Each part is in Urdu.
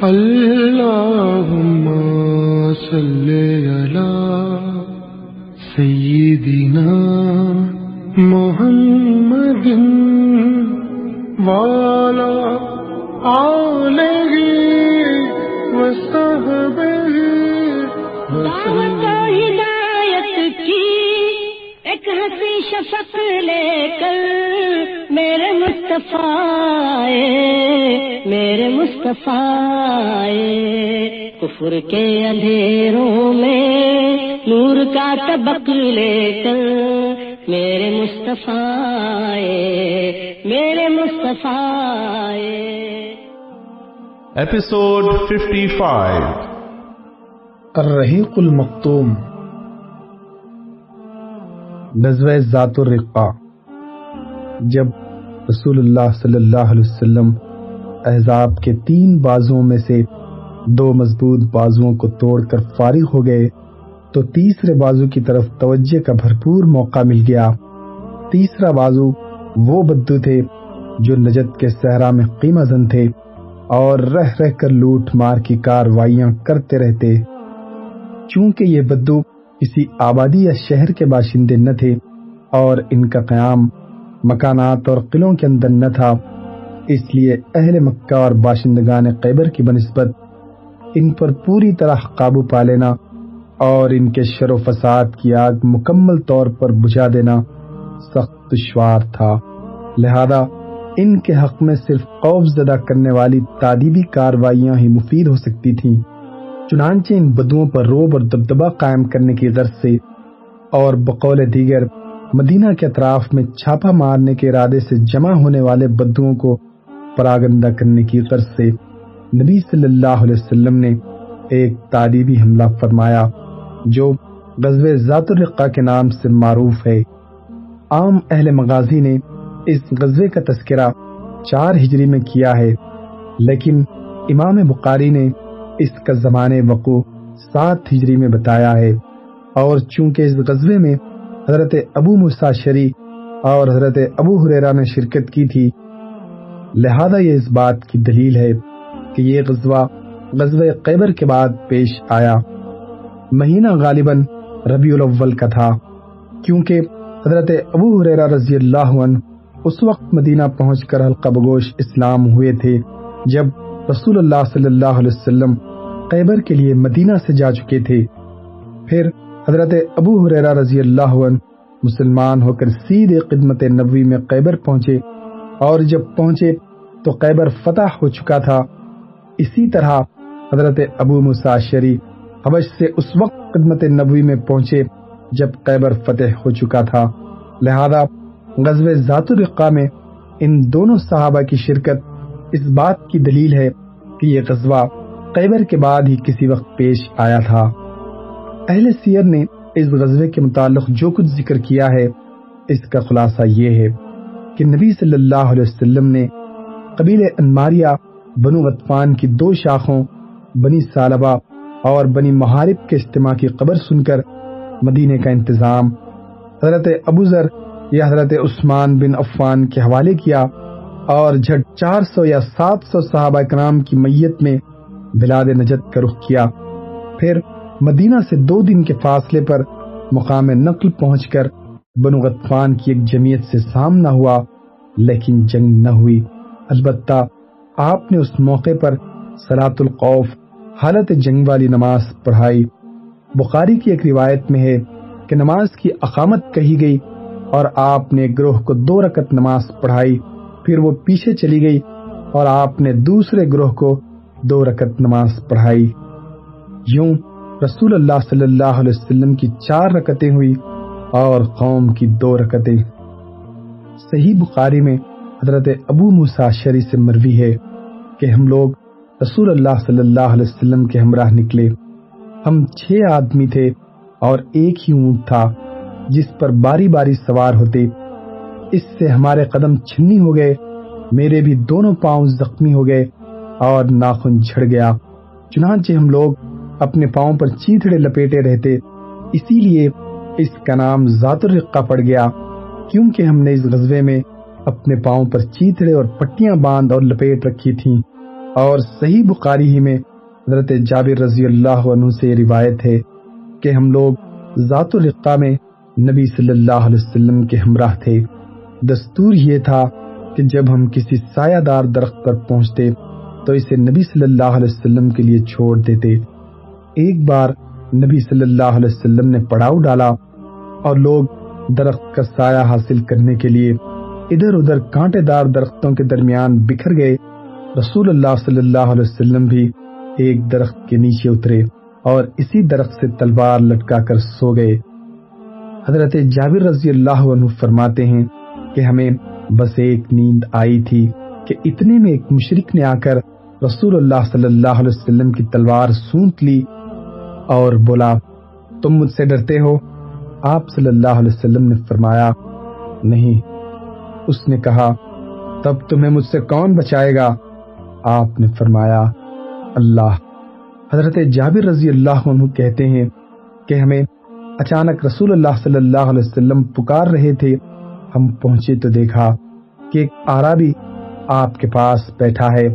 اللهم صل على سيدنا محمد وعلى آله وصحبه دعوت و ہدایت کی ایک ہنسی شفق لے کر میرے مصطفیٰ آئے، میرے مصطفیٰ۔ کفر کے اندھیروں میں نور کا طبق لے کر میرے مصطفیٰ میرے مصطفیٰ۔ Episode 55 الرحیق المختوم غزوہ ذات الرقا جب رسول اللہ صلی اللہ علیہ وسلم احزاب کے تین بازوؤں میں سے دو مضبوط بازوؤں کو توڑ کر فارغ ہو گئے، تو تیسرے بازو کی طرف توجہ کا بھرپور موقع مل گیا۔ تیسرا بازو وہ بدو تھے جو نجد کے صحرا میں قیمہ زن تھے اور رہ رہ کر لوٹ مار کی کاروائیاں کرتے رہتے۔ چونکہ یہ بدو کسی آبادی یا شہر کے باشندے نہ تھے اور ان کا قیام مکانات اور قلعوں کے اندر نہ تھا اس لیے اہل مکہ اور باشندگان قیبر کی بنسبت ان پر پوری طرح قابو پا لینا اور ان کے شر و فساد کی آگ مکمل طور پر بجھا دینا سخت دشوار تھا۔ لہذا ان کے حق میں صرف خوف زدہ کرنے والی تعدیبی کاروائیاں ہی مفید ہو سکتی تھیں۔ چنانچہ ان بدوؤں پر روب اور دبدبہ قائم کرنے کی غرض سے اور بقول دیگر مدینہ کے اطراف میں چھاپا مارنے کے ارادے سے جمع ہونے والے بدوؤں کو پراگندہ کرنے کی غرض سے نبی صلی اللہ علیہ وسلم نے ایک تعدیبی حملہ فرمایا، جو غزوہ ذات الرقہ کے نام سے معروف ہے۔ عام اہل مغازی نے اس غزوے کا تذکرہ چار ہجری میں کیا ہے، لیکن امام بخاری نے اس کا زمانے وقوع سات ہجری میں بتایا ہے۔ اور چونکہ اس غزوے میں حضرت ابو مساشری اور حضرت ابو حریرہ نے شرکت کی تھی لہذا یہ اس بات کی دلیل ہے کہ یہ غزوہ غزوہ قیبر کے بعد پیش آیا۔ مہینہ غالباً ربیع الاول کا تھا، کیونکہ حضرت ابو حریرہ رضی اللہ عنہ اس وقت مدینہ پہنچ کر حلقہ بگوش اسلام ہوئے تھے، جب رسول اللہ صلی اللہ علیہ وسلم قیبر کے لیے مدینہ سے جا چکے تھے۔ پھر حضرت ابو حریرہ رضی اللہ عنہ مسلمان ہو کر سیدھے خدمت نبوی میں قیبر پہنچے۔ اور جب پہنچے تو قیبر فتح ہو چکا تھا۔ اسی طرح حضرت ابو مساشری حبش سے اس وقت خدمت نبوی میں پہنچے جب قیبر فتح ہو چکا تھا۔ لہذا غزوہ ذات الرقا میں ان دونوں صحابہ کی شرکت اس بات کی دلیل ہے کہ یہ غزوہ قیبر کے بعد ہی کسی وقت پیش آیا تھا۔ اہل سیر نے اس غزوے کے متعلق جو کچھ ذکر کیا ہے، اس کا خلاصہ یہ ہے۔ کہ نبی صلی اللہ علیہ وسلم نے قبیل انماریہ، بنو غطفان کی دو شاخوں، بنی سالبہ اور بنی محارب کے اجتماع کی قبر سن کر مدینے کا انتظام حضرت ابو ذر یا حضرت عثمان بن عفان کے حوالے کیا اور جھٹ چار سو یا سات سو صحابہ کرام کی میت میں بلاد نجد کا رخ کیا۔ پھر مدینہ سے دو دن کے فاصلے پر مقام نقل پہنچ کر بنو غطفان کی ایک جمعیت سے سامنا ہوا، لیکن جنگ نہ ہوئی۔ البتہ آپ نے اس موقع پر سلاۃ القوف، حالت جنگ والی نماز پڑھائی۔ بخاری کی ایک روایت میں ہے کہ نماز کی اقامت کہی گئی اور آپ نے گروہ کو دو رکت نماز پڑھائی، پھر وہ پیچھے چلی گئی اور آپ نے دوسرے گروہ کو دو رکت نماز پڑھائی۔ یوں رسول اللہ صلی اللہ علیہ وسلم کی چار رکتیں ہوئی۔ اور قوم کی دو رکتیں۔ صحیح بخاری میں حضرت ابو موسا شری سے مروی ہے کہ ہم لوگ رسول اللہ صلی اللہ علیہ وسلم کے ہمراہ نکلے۔ ہم چھ آدمی تھے اور ایک ہی اونٹ تھا جس پر باری باری سوار ہوتے۔ اس سے ہمارے قدم چھنی ہو گئے، میرے بھی دونوں پاؤں زخمی ہو گئے اور ناخن جھڑ گیا۔ چنانچہ ہم لوگ اپنے پاؤں پر چیتڑے لپیٹے رہتے، اسی لیے اس کا نام ذات الرقہ پڑ گیا، کیونکہ ہم نے اس غزوے میں اپنے پاؤں پر چیتڑے اور پٹیاں باندھ اور لپیٹ رکھی تھیں۔ اور صحیح بخاری ہی میں حضرت جابر رضی اللہ عنہ سے روایت ہے کہ ہم لوگ ذات الرقہ میں نبی صلی اللہ علیہ وسلم کے ہمراہ تھے۔ دستور یہ تھا کہ جب ہم کسی سایہ دار درخت پر پہنچتے تو اسے نبی صلی اللہ علیہ وسلم کے لیے چھوڑ دیتے۔ ایک بار نبی صلی اللہ علیہ وسلم نے پڑاؤ ڈالا اور لوگ درخت کا سایہ حاصل کرنے کے لیے ادھر ادھر کانٹے دار درختوں کے درمیان بکھر گئے۔ رسول اللہ صلی اللہ علیہ وسلم بھی ایک درخت کے نیچے اترے اور اسی درخت سے تلوار لٹکا کر سو گئے۔ حضرت جابر رضی اللہ عنہ فرماتے ہیں کہ ہمیں بس ایک نیند آئی تھی کہ اتنے میں ایک مشرق نے آ کر رسول اللہ صلی اللہ علیہ وسلم کی تلوار سونت لی اور بولا، تم مجھ سے ڈرتے ہو؟ آپ صلی اللہ علیہ وسلم نے فرمایا، نہیں۔ اس نے کہا، تب تمہیں مجھ سے کون بچائے گا؟ آپ نے فرمایا، اللہ۔ حضرت جابر رضی اللہ عنہ کہتے ہیں کہ ہمیں اچانک رسول اللہ صلی اللہ علیہ وسلم پکار رہے تھے۔ ہم پہنچے تو دیکھا کہ ایک آرابی آپ کے پاس بیٹھا ہے۔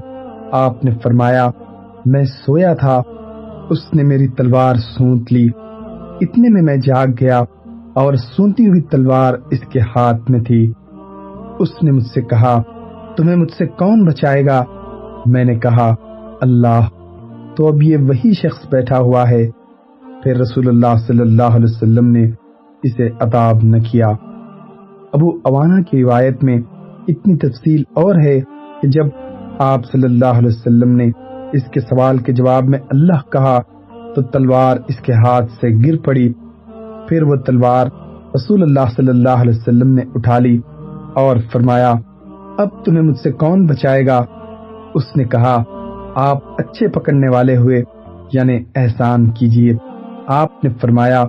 آپ نے فرمایا، میں سویا تھا، اس نے میری تلوار سونت لی۔ اتنے میں میں جاگ گیا۔ اور سونتی ہوئی تلوار اس کے ہاتھ میں تھی۔ اس نے مجھ سے کہا، تمہیں مجھ سے کون بچائے گا؟ میں نے کہا، اللہ، تو اب یہ وہی شخص بیٹھا ہوا ہے۔ پھر رسول اللہ صلی اللہ علیہ وسلم نے اسے عطاب نہ کیا۔ ابو اوانا کی روایت میں اتنی تفصیل اور ہے کہ جب آپ صلی اللہ علیہ وسلم نے اس کے سوال کے جواب میں اللہ کہا، تو تلوار اس کے ہاتھ سے گر پڑی۔ پھر وہ تلوار رسول اللہ صلی اللہ علیہ وسلم نے اٹھا لی اور فرمایا، اب تمہیں مجھ سے کون بچائے گا؟ اس نے کہا، آپ اچھے پکڑنے والے ہوئے یعنی احسان کیجیے آپ نے فرمایا،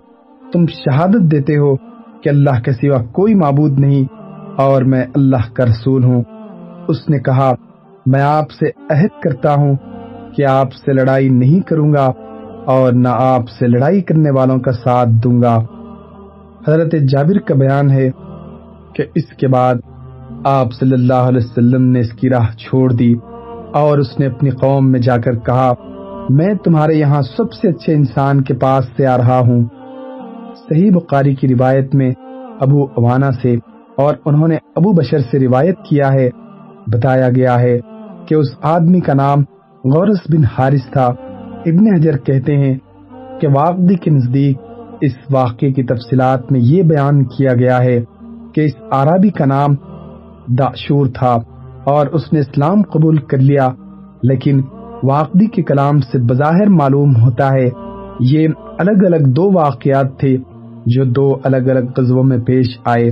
تم شہادت دیتے ہو کہ اللہ کے سوا کوئی معبود نہیں اور میں اللہ کا رسول ہوں۔ اس نے کہا، میں آپ سے عہد کرتا ہوں کہ آپ سے لڑائی نہیں کروں گا اور نہ آپ سے لڑائی کرنے والوں کا ساتھ دوں گا۔ حضرت جابر کا بیان ہے کہ اس کے بعد آپ صلی اللہ علیہ وسلم نے اس کی راہ چھوڑ دی اور اس نے اپنی قوم میں جا کر کہا، میں تمہارے یہاں سب سے اچھے انسان کے پاس سے آ رہا ہوں۔ صحیح بخاری کی روایت میں ابو اوانا سے اور انہوں نے ابو بشر سے روایت کیا ہے، بتایا گیا ہے کہ اس آدمی کا نام غورس بن حارث تھا۔ ابن حجر کہتے ہیں کہ واقعی کے نزدیک اس واقعے کی تفصیلات میں یہ بیان کیا گیا ہے کہ اس عربی کا نام داشور تھا اور اس نے اسلام قبول کر لیا، لیکن واقعی کے کلام سے بظاہر معلوم ہوتا ہے، یہ الگ الگ دو واقعات تھے جو دو الگ الگ غزووں میں پیش آئے۔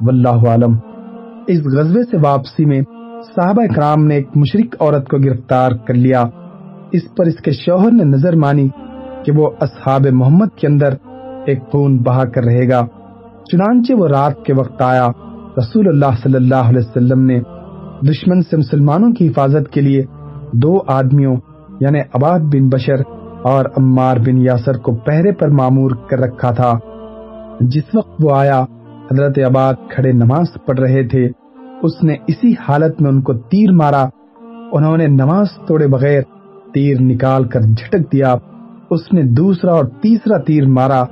واللہ عالم۔ اس غزوے سے واپسی میں صحابہ کرام نے ایک مشرق عورت کو گرفتار کر لیا۔ اس پر اس کے شوہر نے نظر مانی کہ وہ اصحاب محمد کے اندر ایک خون بہا کر رہے گا۔ چنانچہ وہ رات کے وقت آیا۔ رسول اللہ صلی اللہ علیہ وسلم نے دشمن سے مسلمانوں کی حفاظت کے لیے دو آدمیوں یعنی عباد بن بشر اور عمار بن یاسر کو پہرے پر معمور کر رکھا تھا۔ جس وقت وہ آیا، حضرت عباد کھڑے نماز پڑھ رہے تھے۔ اس نے اسی حالت میں ان کو تیر مارا۔ انہوں نے نماز توڑے بغیر تیر نکال کر جھٹک دیا۔ اس نے دوسرا اور تیسرا تیر مارا۔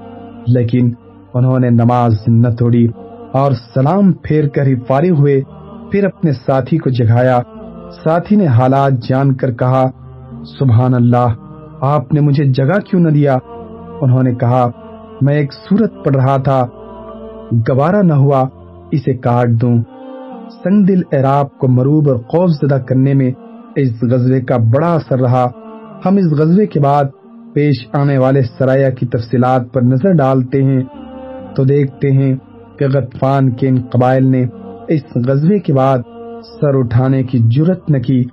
لیکن انہوں نے نماز نہ توڑی اور سلام پھیر کر ہی فارغ ہوئے، پھر اپنے ساتھی کو جگایا ساتھی نے حالات جان کر کہا، سبحان اللہ، آپ نے مجھے جگہ کیوں نہ دیا؟ انہوں نے کہا، میں ایک صورت پڑھ رہا تھا، گوارا نہ ہوا، اسے کاٹ دوں۔ سنگ دل اعراب کو مروب اور خوف زدہ کرنے میں اس غزوے کا بڑا اثر رہا۔ ہم اس غزوے کے بعد پیش آنے والے سرایہ کی تفصیلات پر نظر ڈالتے ہیں تو دیکھتے ہیں کہ غطفان کے ان قبائل نے اس غزوے کے بعد سر اٹھانے کی جرت نہ کی،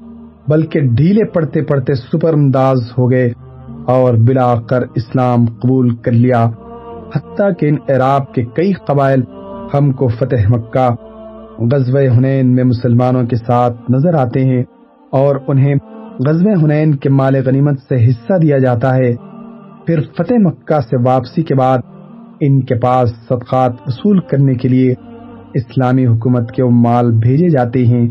بلکہ ڈھیلے پڑتے پڑتے سپر انداز ہو گئے اور بلا کر اسلام قبول کر لیا۔ حتیٰ کہ ان عراب کے کئی قبائل ہم کو فتح مکہ، غزوہ ہنین میں مسلمانوں کے ساتھ نظر آتے ہیں اور انہیں غزوہ ہنین کے مال غنیمت سے حصہ دیا جاتا ہے۔ پھر فتح مکہ سے واپسی کے بعد ان کے پاس صدقات وصول کرنے کے لیے اسلامی حکومت کے وہ مال بھیجے جاتے ہیں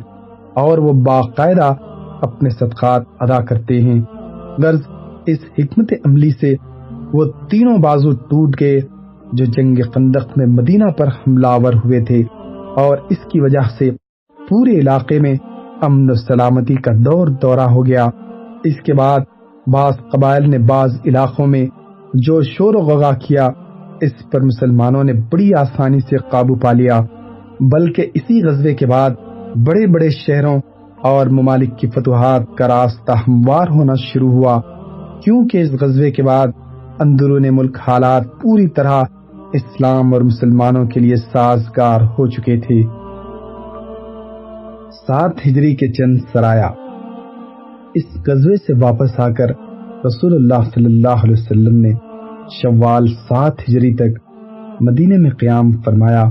اور وہ باقاعدہ اپنے صدقات ادا کرتے ہیں۔ غرض اس حکمت عملی سے وہ تینوں بازو ٹوٹ گئے جو جنگ خندق میں مدینہ پر حملہ آور ہوئے تھے اور اس کی وجہ سے پورے علاقے میں امن و سلامتی کا دور دورہ ہو گیا۔ اس کے بعد بعض قبائل نے بعض علاقوں میں جو شور و غغا کیا، اس پر مسلمانوں نے بڑی آسانی سے قابو پا لیا۔ بلکہ اسی غزوے کے بعد بڑے بڑے شہروں اور ممالک کی فتوحات کا راستہ ہموار ہونا شروع ہوا۔ کیونکہ اس غزوے کے بعد اندرون ملک حالات پوری طرح اسلام اور مسلمانوں کے لیے سازگار ہو چکے تھے۔ سات ہجری کے چند سرایا۔ اس غزوے سے واپس آ کر رسول اللہ صلی اللہ علیہ وسلم نے شوال سات ہجری تک مدینے میں قیام فرمایا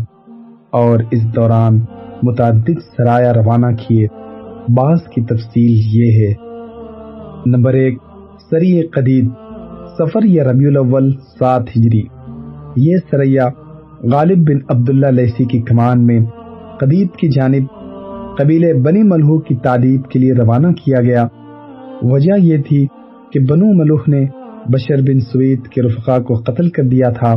اور اس دوران متعدد سرایا روانہ کیے۔ بعض کی تفصیل یہ ہے۔ نمبر ایک، سری قدید سفر یا ربیع الاول سات ہجری۔ یہ سریا غالب بن عبداللہ لیسی کی کمان میں قدید کی جانب قبیلے بنی ملہو کی تعدیب کے لیے روانہ کیا گیا۔ وجہ یہ تھی کہ بنو ملوح نے بشر بن سوید کے رفقا کو قتل کر دیا تھا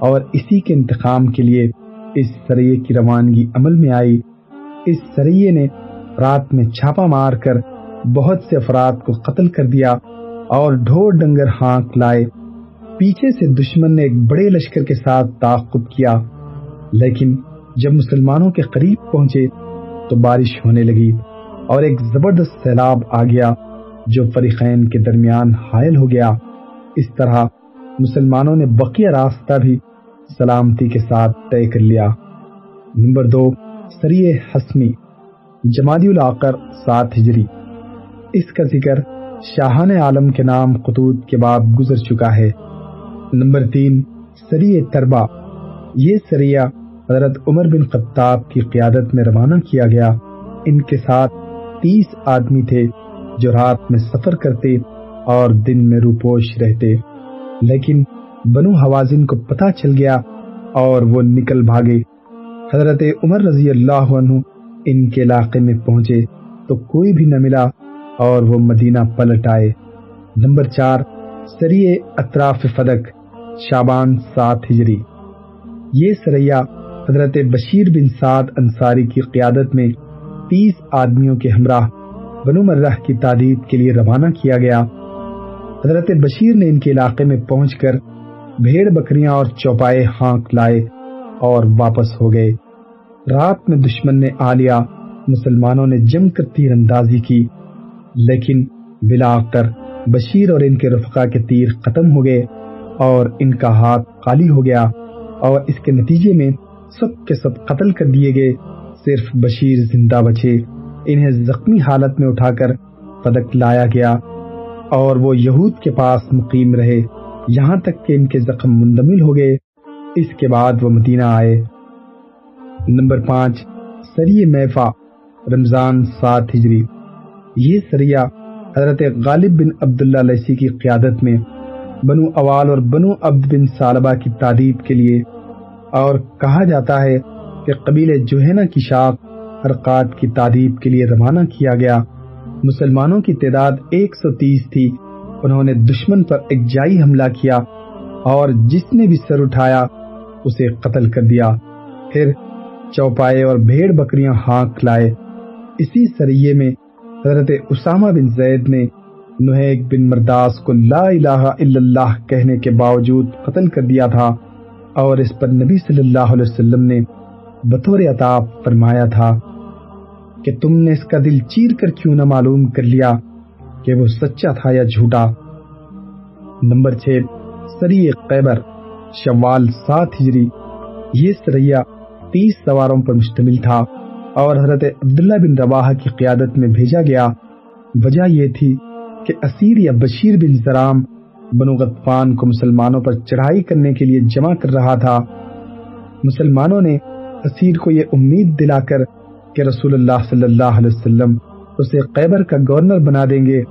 اور اسی کے انتقام کے لیے اس سریے کی روانگی عمل میں آئی۔ اس سریے نے رات میں چھاپا مار کر بہت سے افراد کو قتل کر دیا اور ڈھور ڈنگر ہانک لائے۔ پیچھے سے دشمن نے ایک بڑے لشکر کے ساتھ تعاقب کیا، لیکن جب مسلمانوں کے قریب پہنچے تو بارش ہونے لگی اور ایک زبردست سیلاب آ گیا جو فریقین کے درمیان حائل ہو گیا۔ اس طرح مسلمانوں نے بقیہ راستہ بھی سلامتی کے ساتھ طے کر لیا۔ نمبر دو سری حسمی، جمادی العقر، سات ہجری۔ اس کا ذکر شاہان عالم کے نام قطوط کے بعد گزر چکا ہے۔ نمبر تین سری تربا یہ سریہ حضرت عمر بن خطاب کی قیادت میں روانہ کیا گیا۔ ان کے ساتھ تیس آدمی تھے جو رات میں سفر کرتے اور دن میں روپوش رہتے۔ لیکن بنو حوازن کو پتا چل گیا اور وہ نکل بھاگے۔ حضرت عمر رضی اللہ عنہ ان کے علاقے میں پہنچے تو کوئی بھی نہ ملا اور وہ مدینہ پلٹ آئے۔ نمبر چار سری اطراف فدق شابان سات ہجری۔ یہ سریا حضرت بشیر بن سعد انصاری کی قیادت میں تیس آدمیوں کے ہمراہ بنو مرہ کی تعدید کے لیے روانہ کیا گیا۔ حضرت بشیر نے ان کے علاقے میں پہنچ کر بھیڑ بکریاں اور چوپائے ہانک لائے اور واپس ہو گئے۔ رات میں دشمن نے آ لیا مسلمانوں نے جم کر تیر اندازی کی، لیکن بلا کر بشیر اور ان کے رفقا کے تیر ختم ہو گئے اور ان کا ہاتھ خالی ہو گیا اور اس کے نتیجے میں سب کے سب قتل کر دیے گئے۔ صرف بشیر زندہ بچے۔ انہیں زخمی حالت میں اٹھا کر پدک لایا گیا۔ اور وہ یہود کے پاس مقیم رہے۔ یہاں تک کہ ان کے زخم مندمل ہو گئے۔ اس کے بعد وہ مدینہ آئے۔ نمبر پانچ، سری میفا، رمضان سات ہجری۔ یہ سریا حضرت غالب بن عبداللہ لیسی کی قیادت میں بنو اوال اور بنو عبد بن سالبہ کی تعدیب کے لیے اور کہا جاتا ہے کہ قبیل جوہینا کی شاخ حرکات کی تعدیب کے لیے روانہ کیا گیا۔ مسلمانوں کی تعداد ایک سو تیس تھی۔ انہوں نے دشمن پر ایک جائی حملہ کیا اور جس نے بھی سر اٹھایا اسے قتل کر دیا۔ پھر چوپائے اور بھیڑ بکریاں ہانک لائے۔ اسی سریے میں حضرت اسامہ بن زید نے نہیک بن مرداس کو لا الہ الا اللہ کہنے کے باوجود قتل کر دیا تھا۔ اور اس پر نبی صلی اللہ علیہ وسلم نے بطور عطاب فرمایا تھا کہ تم نے اس کا دل چیر کر کیوں نہ معلوم کر لیا کہ وہ سچا تھا یا جھوٹا؟ نمبر چھ سری قیبر، شوال سات ہجری، یہ سریا تیس سواروں پر مشتمل تھا اور حضرت عبداللہ بن رواحہ کی قیادت میں بھیجا گیا۔ وجہ یہ تھی کہ اسیر یا بشیر بن زرام بنو غطفان کو مسلمانوں پر چڑھائی کرنے کے لیے جمع کر رہا تھا۔ مسلمانوں نے اسیر کو یہ امید دلا کر کہ رسول اللہ صلی اللہ علیہ وسلم اسے قیبر کا گورنر بنا دیں گے۔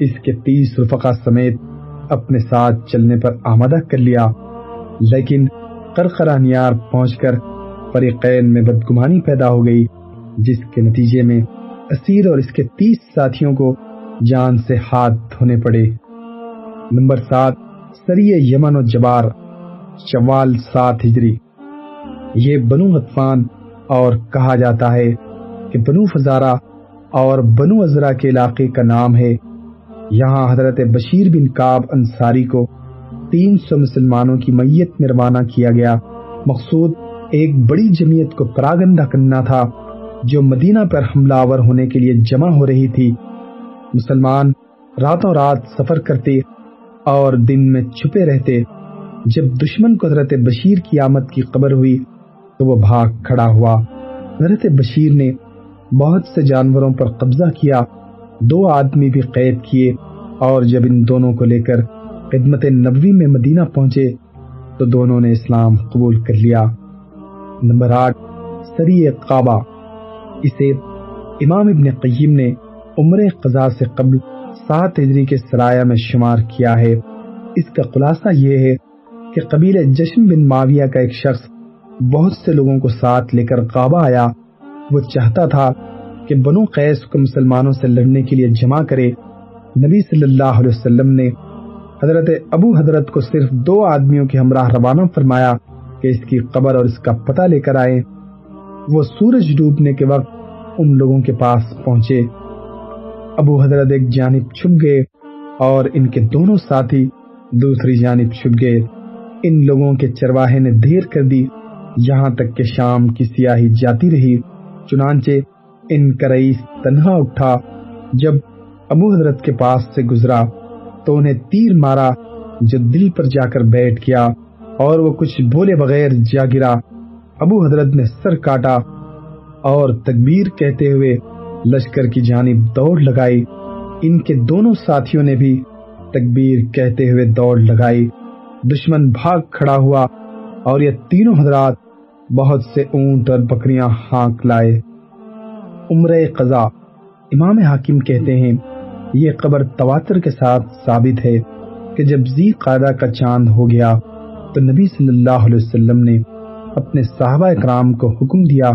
اس کے تیس رفقا سمیت اپنے ساتھ چلنے پر آمدہ کر لیا۔ لیکن قرقرہ نیار پہنچ کر فریقین میں بدگمانی پیدا ہو گئی، جس کے نتیجے میں اسیر اور اس کے تیس ساتھیوں کو جان سے ہاتھ دھونے پڑے۔ نمبر سات سری یمن و جبار، شوال سات ہجری۔ یہ بنو غطفان اور کہا جاتا ہے کہ بنو فزارہ اور بنو ازرا کے علاقے کا نام ہے۔ یہاں حضرت بشیر بن کاب انصاری کو تین سو مسلمانوں کی میت میں روانہ کیا گیا۔ مقصود ایک بڑی جمعیت کو پراگندہ کرنا تھا، جو مدینہ پر حملہ آور ہونے کے لیے جمع ہو رہی تھی۔ مسلمان راتوں رات سفر کرتے اور دن میں چھپے رہتے۔ جب دشمن کو حضرت بشیر کی آمد کی خبر ہوئی، تو وہ بھاگ کھڑا ہوا۔ حضرت بشیر نے بہت سے جانوروں پر قبضہ کیا۔ دو آدمی بھی قید کیے اور جب ان دونوں کو لے کر خدمت نبوی میں مدینہ پہنچے، تو دونوں نے اسلام قبول کر لیا۔ نمبر آٹھ، سری قابا اسے امام ابن قیم نے عمر قضاء سے قبل سات ہجری کے سرایہ میں شمار کیا ہے۔ اس کا خلاصہ یہ ہے کہ قبیل جشن بن معاویہ کا ایک شخص بہت سے لوگوں کو ساتھ لے کر قابا آیا۔ وہ چاہتا تھا کہ بنو قیس کو مسلمانوں سے لڑنے کے لیے جمع کرے۔ نبی صلی اللہ علیہ وسلم نے حضرت ابو حضرت کو صرف دو آدمیوں کے ہمراہ روانہ فرمایا کہ اس کی قبر اور اس کا پتہ لے کر آئے وہ سورج ڈوبنے کے وقت ان لوگوں کے پاس پہنچے۔ ابو حضرت ایک جانب چھپ گئے اور ان کے دونوں ساتھی دوسری جانب چھپ گئے۔ ان لوگوں کے چرواہے نے دیر کر دی۔ یہاں تک کہ شام کی سیاہی جاتی رہی۔ چنانچہ ان کا رئیس تنہا اٹھا۔ جب ابو حضرت کے پاس سے گزرا تو انہیں تیر مارا، جو دل پر جا کر بیٹھ گیا اور وہ کچھ بولے بغیر جا گرا۔ ابو حضرت نے سر کاٹا اور تکبیر کہتے ہوئے لشکر کی جانب دوڑ لگائی۔ ان کے دونوں ساتھیوں نے بھی تکبیر کہتے ہوئے دوڑ لگائی۔ دشمن بھاگ کھڑا ہوا اور یہ تینوں حضرات بہت سے اونٹ اور بکریاں ہانک لائے۔ عمر قضا امام حاکم کہتے ہیں، یہ قبر تواتر کے ساتھ ثابت ہے کہ جب زی قاعدہ کا چاند ہو گیا تو نبی صلی اللہ علیہ وسلم نے اپنے صحابہ اکرام کو حکم دیا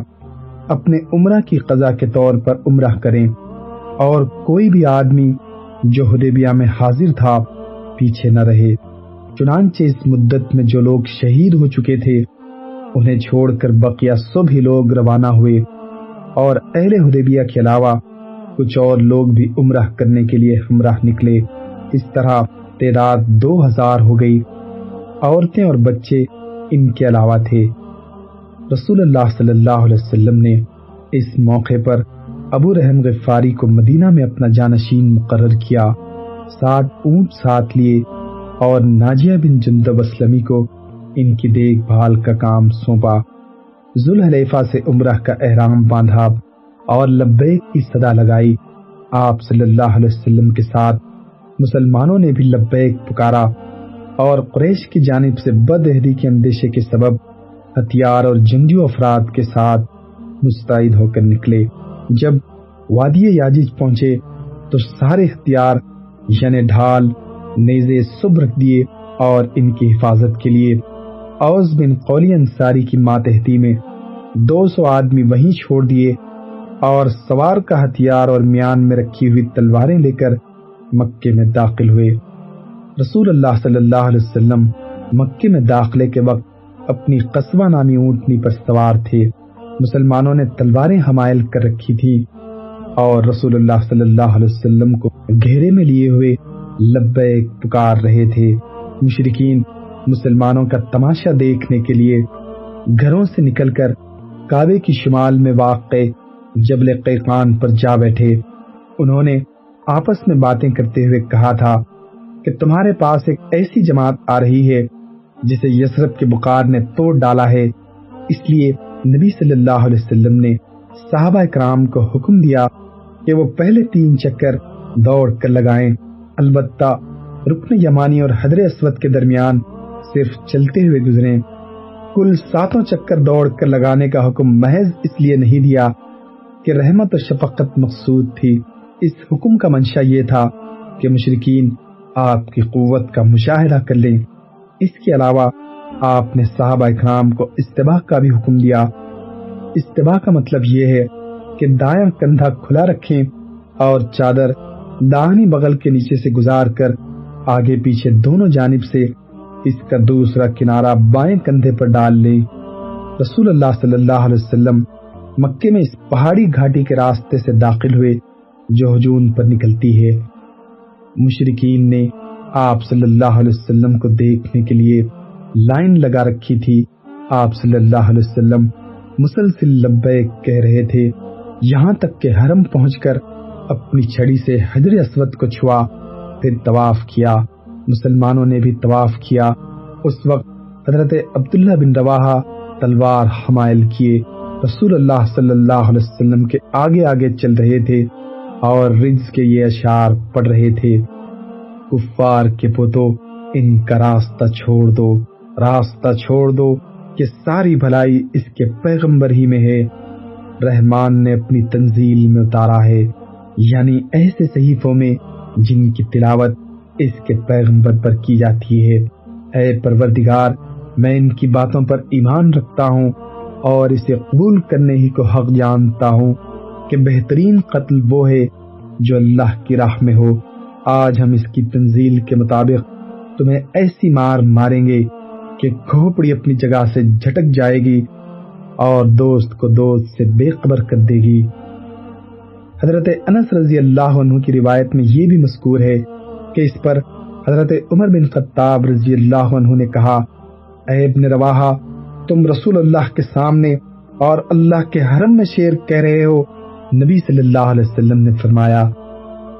اپنے عمرہ کی قضا کے طور پر عمرہ کریں اور کوئی بھی آدمی جو حدیبیہ میں حاضر تھا پیچھے نہ رہے۔ چنانچہ اس مدت میں جو لوگ شہید ہو چکے تھے، انہیں چھوڑ کر بقیہ سب ہی لوگ روانہ ہوئے۔ اور اہل حدیبیہ کے علاوہ کچھ اور لوگ بھی عمرہ کرنے کے لیے ہمراہ نکلے۔ اس طرح تعداد دو ہزار ہو گئی۔ عورتیں اور بچے ان کے علاوہ تھے۔ رسول اللہ صلی اللہ علیہ وسلم نے اس موقع پر ابو رحم غفاری کو مدینہ میں اپنا جانشین مقرر کیا سات اونٹ ساتھ لیے اور ناجیہ بن جندب اسلمی کو ان کی دیکھ بھال کا کام سونپا۔ ذوالحلیفہ سے عمرہ کا احرام باندھا اور لبیک کی صدا لگائی۔ آپ صلی اللہ علیہ وسلم کے ساتھ مسلمانوں نے بھی لبیک پکارا اور قریش کی جانب سے بدہدی کے اندیشے کے سبب ہتھیار اور جنگیوں افراد کے ساتھ مستعد ہو کر نکلے۔ جب وادی یاجج پہنچے تو سارے ہتھیار یعنی ڈھال، نیزے سب رکھ دیے اور ان کی حفاظت کے لیے اوز بن قولی انصاری کی ماتحتی میں دو سو آدمی وہیں چھوڑ دیے اور سوار کا ہتھیار اور میان میں رکھی ہوئی تلواریں لے کر مکے میں داخل ہوئے۔ رسول اللہ صلی اللہ علیہ وسلم مکے میں داخلے کے وقت اپنی قصبہ نامی اونٹنی پر سوار تھے۔ مسلمانوں نے تلواریں حمائل کر رکھی تھی اور رسول اللہ صلی اللہ علیہ وسلم کو گھیرے میں لیے ہوئے لبیک پکار رہے تھے۔ مشرقین مسلمانوں کا تماشا دیکھنے کے لیے گھروں سے نکل کر کعبے کی شمال میں واقع جبل قیقان پر جا بیٹھے۔ انہوں نے آپس میں باتیں کرتے ہوئے کہا تھا کہ تمہارے پاس ایک ایسی جماعت آ رہی ہے جسے یسرف کے بخار نے توڑ ڈالا ہے۔ اس لیے نبی صلی اللہ علیہ وسلم نے صحابہ کرام کو حکم دیا کہ وہ پہلے تین چکر دوڑ کر لگائیں۔ البتہ رکن یمانی اور حضر اسود کے درمیان صرف چلتے ہوئے گزرے کل ساتوں چکر دوڑ کر لگانے کا حکم محض اس لیے نہیں دیا کہ رحمت و شفقت مقصود تھی۔ اس حکم کا منشا یہ تھا کہ مشرقین آپ کی قوت کا مشاہدہ کر لیں۔ اس کے علاوہ آپ نے صحابہ اکرام کو استباع کا بھی حکم دیا۔ استباع کا مطلب یہ ہے کہ دایاں کندھا کھلا رکھیں اور چادر داہنی بغل کے نیچے سے گزار کر آگے پیچھے دونوں جانب سے اس کا دوسرا کنارہ بائیں کندھے پر ڈال لے رسول اللہ صلی اللہ علیہ وسلم مکے میں اس پہاڑی گھاٹی کے راستے سے داخل ہوئے جو ہجون پر نکلتی ہے۔ مشرقین نے آپ صلی اللہ علیہ وسلم کو دیکھنے کے لیے لائن لگا رکھی تھی۔ آپ صلی اللہ علیہ وسلم مسلسل لبیک کہہ رہے تھے، یہاں تک کہ حرم پہنچ کر اپنی چھڑی سے حجر اسود کو چھوا، پھر طواف کیا۔ مسلمانوں نے بھی طواف کیا۔ اس وقت حضرت عبداللہ بن رواحہ تلوار حمائل کیے۔ رسول اللہ صلی اللہ علیہ وسلم کے آگے آگے چل رہے تھے اور رجز کے یہ اشعار پڑھ رہے تھے۔ کفار کے پوتو ان کا راستہ چھوڑ دو، راستہ چھوڑ دو کہ ساری بھلائی اس کے پیغمبر ہی میں ہے۔ رحمان نے اپنی تنزیل میں اتارا ہے یعنی ایسے صحیفوں میں جن کی تلاوت اس کے پیغمبر پر کی جاتی ہے۔ اے پروردگار، میں ان کی باتوں پر ایمان رکھتا ہوں اور اسے قبول کرنے ہی کو حق جانتا ہوں کہ بہترین قتل وہ ہے جو اللہ کی راہ میں ہو۔ آج ہم اس کی تنزیل کے مطابق تمہیں ایسی مار ماریں گے کہ کھوپڑی اپنی جگہ سے جھٹک جائے گی اور دوست کو دوست سے بے خبر کر دے گی۔ حضرت انس رضی اللہ عنہ کی روایت میں یہ بھی مذکور ہے کہ اس پر حضرت عمر بن خطاب رضی اللہ عنہ نے کہا، اے ابن رواحہ، تم رسول اللہ کے سامنے اور اللہ کے حرم میں شیر کہہ رہے ہو۔ نبی صلی اللہ علیہ وسلم نے فرمایا،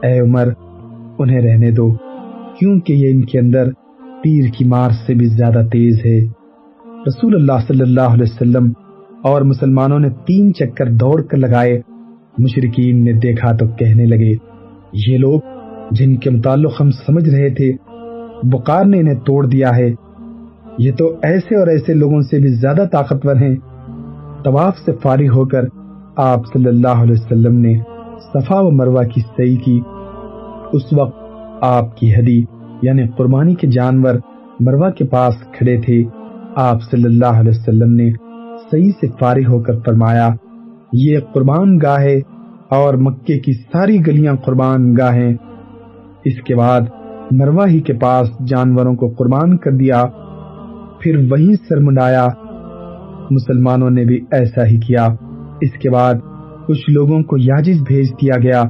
اے عمر انہیں رہنے دو، کیونکہ یہ ان کے اندر تیر کی مار سے بھی زیادہ تیز ہے۔ رسول اللہ صلی اللہ علیہ وسلم اور مسلمانوں نے تین چکر دوڑ کر لگائے۔ مشرقین نے دیکھا تو کہنے لگے، یہ لوگ جن کے متعلق ہم سمجھ رہے تھے، بخار نے انہیں توڑ دیا ہے۔ یہ تو ایسے اور ایسے لوگوں سے بھی زیادہ طاقتور ہیں۔ طواف سے فارغ ہو کر آپ صلی اللہ علیہ وسلم نے صفا و مروہ کی صحیح کی۔ اس وقت آپ کی ہدی یعنی قربانی کے جانور مروہ کے پاس کھڑے تھے۔ آپ صلی اللہ علیہ وسلم نے صحیح سے فارغ ہو کر فرمایا، یہ قربان گاہ ہے اور مکے کی ساری گلیاں قربان گاہ ہیں۔ اس کے بعد مروا ہی کے پاس جانوروں کو قربان کر دیا۔ پھر وہیں سر منڈایا۔ مسلمانوں نے بھی ایسا ہی کیا۔ اس کے بعد کچھ لوگوں کو یاجز بھیج دیا گیا۔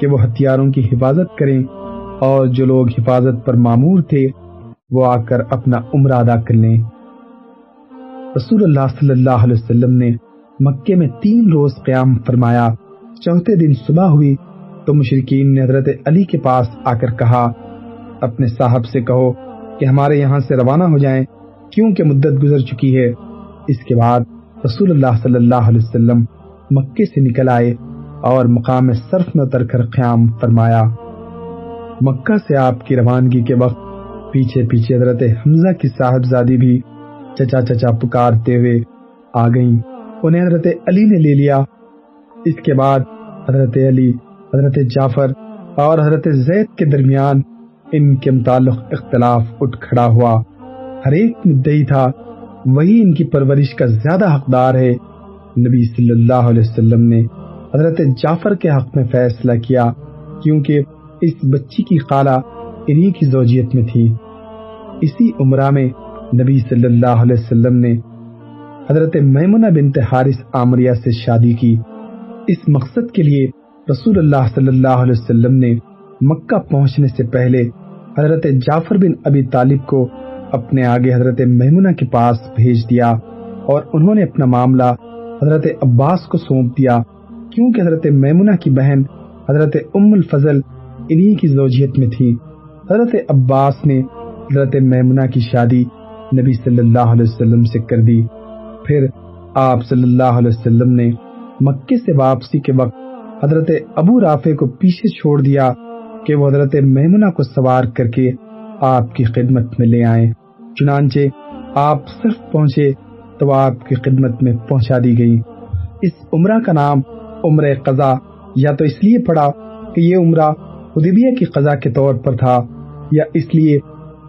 کہ وہ ہتھیاروں کی حفاظت کریں اور جو لوگ حفاظت پر معمور تھے، وہ آ کر اپنا عمر ادا کر لیں۔ رسول اللہ صلی اللہ علیہ وسلم نے مکے میں تین روز قیام فرمایا۔ چوتھے دن صبح ہوئی تو مشرقین نے حضرت علی کے پاس آ کر کہا، اپنے صاحب سے کہو کہ ہمارے یہاں سے روانہ ہو جائیں، کیونکہ مدت گزر چکی ہے۔ اس کے بعد رسول اللہ صلی اللہ علیہ وسلم مکے سے نکل آئے۔ اور مقام صرف میں اتر کر قیام فرمایا۔ مکہ سے آپ کی روانگی کے وقت پیچھے پیچھے حضرت حمزہ کی صاحبزادی بھی چچا چچا پکارتے ہوئے آ گئیں۔ انہیں حضرت علی نے لے لیا۔ اس کے بعد حضرت علی، حضرت جعفر اور حضرت زید کے درمیان ان کے متعلق اختلاف اٹھ کھڑا ہوا۔ ہر ایک مدعی تھا، وہی ان کی پرورش کا زیادہ حقدار ہے۔ نبی صلی اللہ علیہ وسلم نے حضرت جعفر کے حق میں فیصلہ کیا، کیونکہ اس بچی کی خالہ انہی کی زوجیت میں تھی۔ اسی عمرہ میں نبی صلی اللہ علیہ وسلم نے حضرت میمنہ بنت حارث عامریہ سے شادی کی۔ اس مقصد کے لیے رسول اللہ صلی اللہ علیہ وسلم نے مکہ پہنچنے سے پہلے حضرت جعفر بن ابی طالب کو اپنے آگے حضرت میمنہ کے پاس بھیج دیا اور انہوں نے اپنا معاملہ حضرت عباس کو سونپ دیا۔ کیونکہ حضرت میمنہ کی بہن حضرت ام الفضل انہی کی زوجیت میں تھی۔ حضرت عباس نے حضرت میمنہ کی شادی نبی صلی اللہ علیہ وسلم سے کر دی۔ پھر آپ صلی اللہ علیہ وسلم نے مکے سے واپسی کے وقت حضرت ابو رافع کو پیچھے چھوڑ دیا کہ وہ حضرت میمنہ کو سوار کر کے آپ کی خدمت میں لے آئیں۔ چنانچہ آپ صرف پہنچے تو آپ کی خدمت میں پہنچا دی گئی۔ اس عمرہ کا نام عمر قضا یا تو اس لیے پڑا کہ یہ عمرہ حدیبیہ کی قضا کے طور پر تھا، یا اس لیے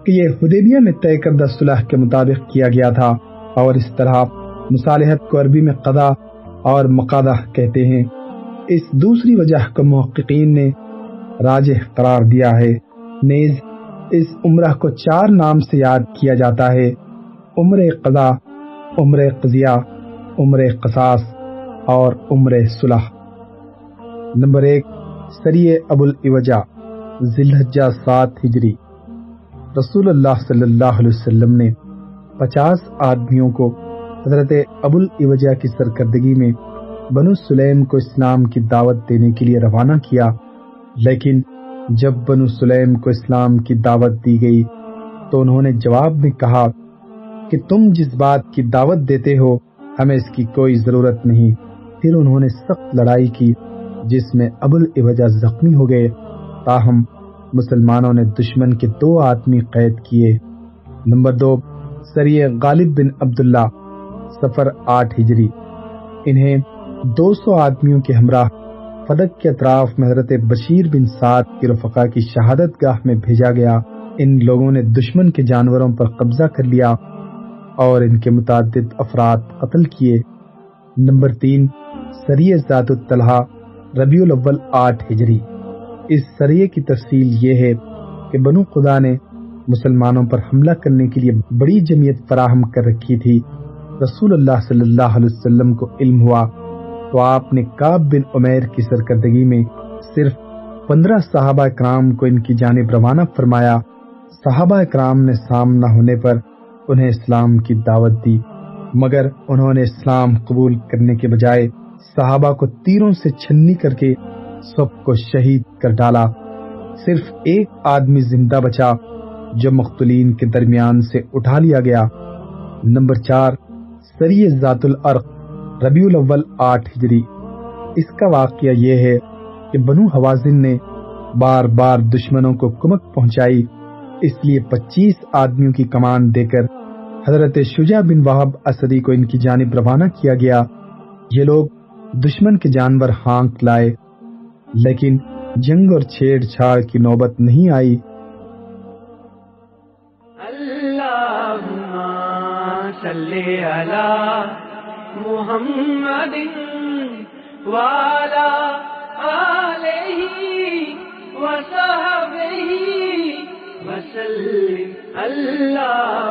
کہ یہ حدیبیہ میں طے کردہ صلح کے مطابق کیا گیا تھا۔ اور اس طرح مصالحت کو عربی میں قضا اور مقادہ کہتے ہیں۔ اس دوسری وجہ کو محققین نے راج قرار دیا ہے۔ نیز، اس عمرہ کو چار نام سے یاد کیا جاتا ہے۔ عمر قضا عمر قضیہ، عمر قصاص۔ اور عمر صلح نمبر ایک سری ابو الوجا ذلحجہ سات ہجری۔ رسول اللہ صلی اللہ علیہ وسلم نے پچاس آدمیوں کو حضرت ابو کی سرکردگی میں بنو سلیم کو اسلام کی دعوت دینے کے لیے روانہ کیا، لیکن جب بنو سلیم کو اسلام کی دعوت دی گئی تو انہوں نے جواب میں کہا کہ تم جس بات کی دعوت دیتے ہو، ہمیں اس کی کوئی ضرورت نہیں۔ پھر انہوں نے سخت لڑائی کی، جس میں ابو الوجہ زخمی ہو گئے۔ تاہم، مسلمانوں نے دشمن کے دو آدمی قید کیے۔ نمبر دو سری غالب بن عبداللہ، سفر آٹھ ہجری۔ انہیں دو سو آدمیوں کے ہمراہ فدق کے اطراف میں حضرت بشیر بن سعد کی رفقا کی شہادت گاہ میں بھیجا گیا۔ ان لوگوں نے دشمن کے جانوروں پر قبضہ کر لیا اور ان کے متعدد افراد قتل کیے۔ نمبر تین سری ذات الطلحہ ربیع الاول آٹھ ہجری۔ اس سریے کی تفصیل یہ ہے کہ بنو خدا نے مسلمانوں پر حملہ کرنے کے لیے بڑی جمعیت فراہم کر رکھی تھی۔ رسول اللہ صلی اللہ علیہ وسلم کو علم ہوا تو آپ نے کاب بن عمیر کی سرکردگی میں صرف پندرہ صحابہ کرام کو ان کی جانب روانہ فرمایا۔ صحابہ کرام نے سامنا ہونے پر انہیں اسلام کی دعوت دی، مگر انہوں نے اسلام قبول کرنے کے بجائے صحابہ کو تیروں سے چھنی کر کے سب کو شہید کر ڈالا۔ صرف ایک آدمی زندہ بچا، جو مختلین کے درمیان سے اٹھا لیا گیا۔ نمبر چار سری ذات العرق ربیع الاول، آٹھ ہجری۔ اس کا واقعہ یہ ہے کہ بنو حوازن نے بار بار دشمنوں کو کمک پہنچائی، اس لیے پچیس آدمیوں کی کمان دے کر حضرت شجا بن وحب اسدی کو ان کی جانب روانہ کیا گیا۔ یہ لوگ دشمن کے جانور ہانک لائے، لیکن جنگ اور چھیڑ چھاڑ کی نوبت نہیں آئی۔ محمد والا علیہ وصحبہ وسلم اللہ